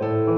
Thank you.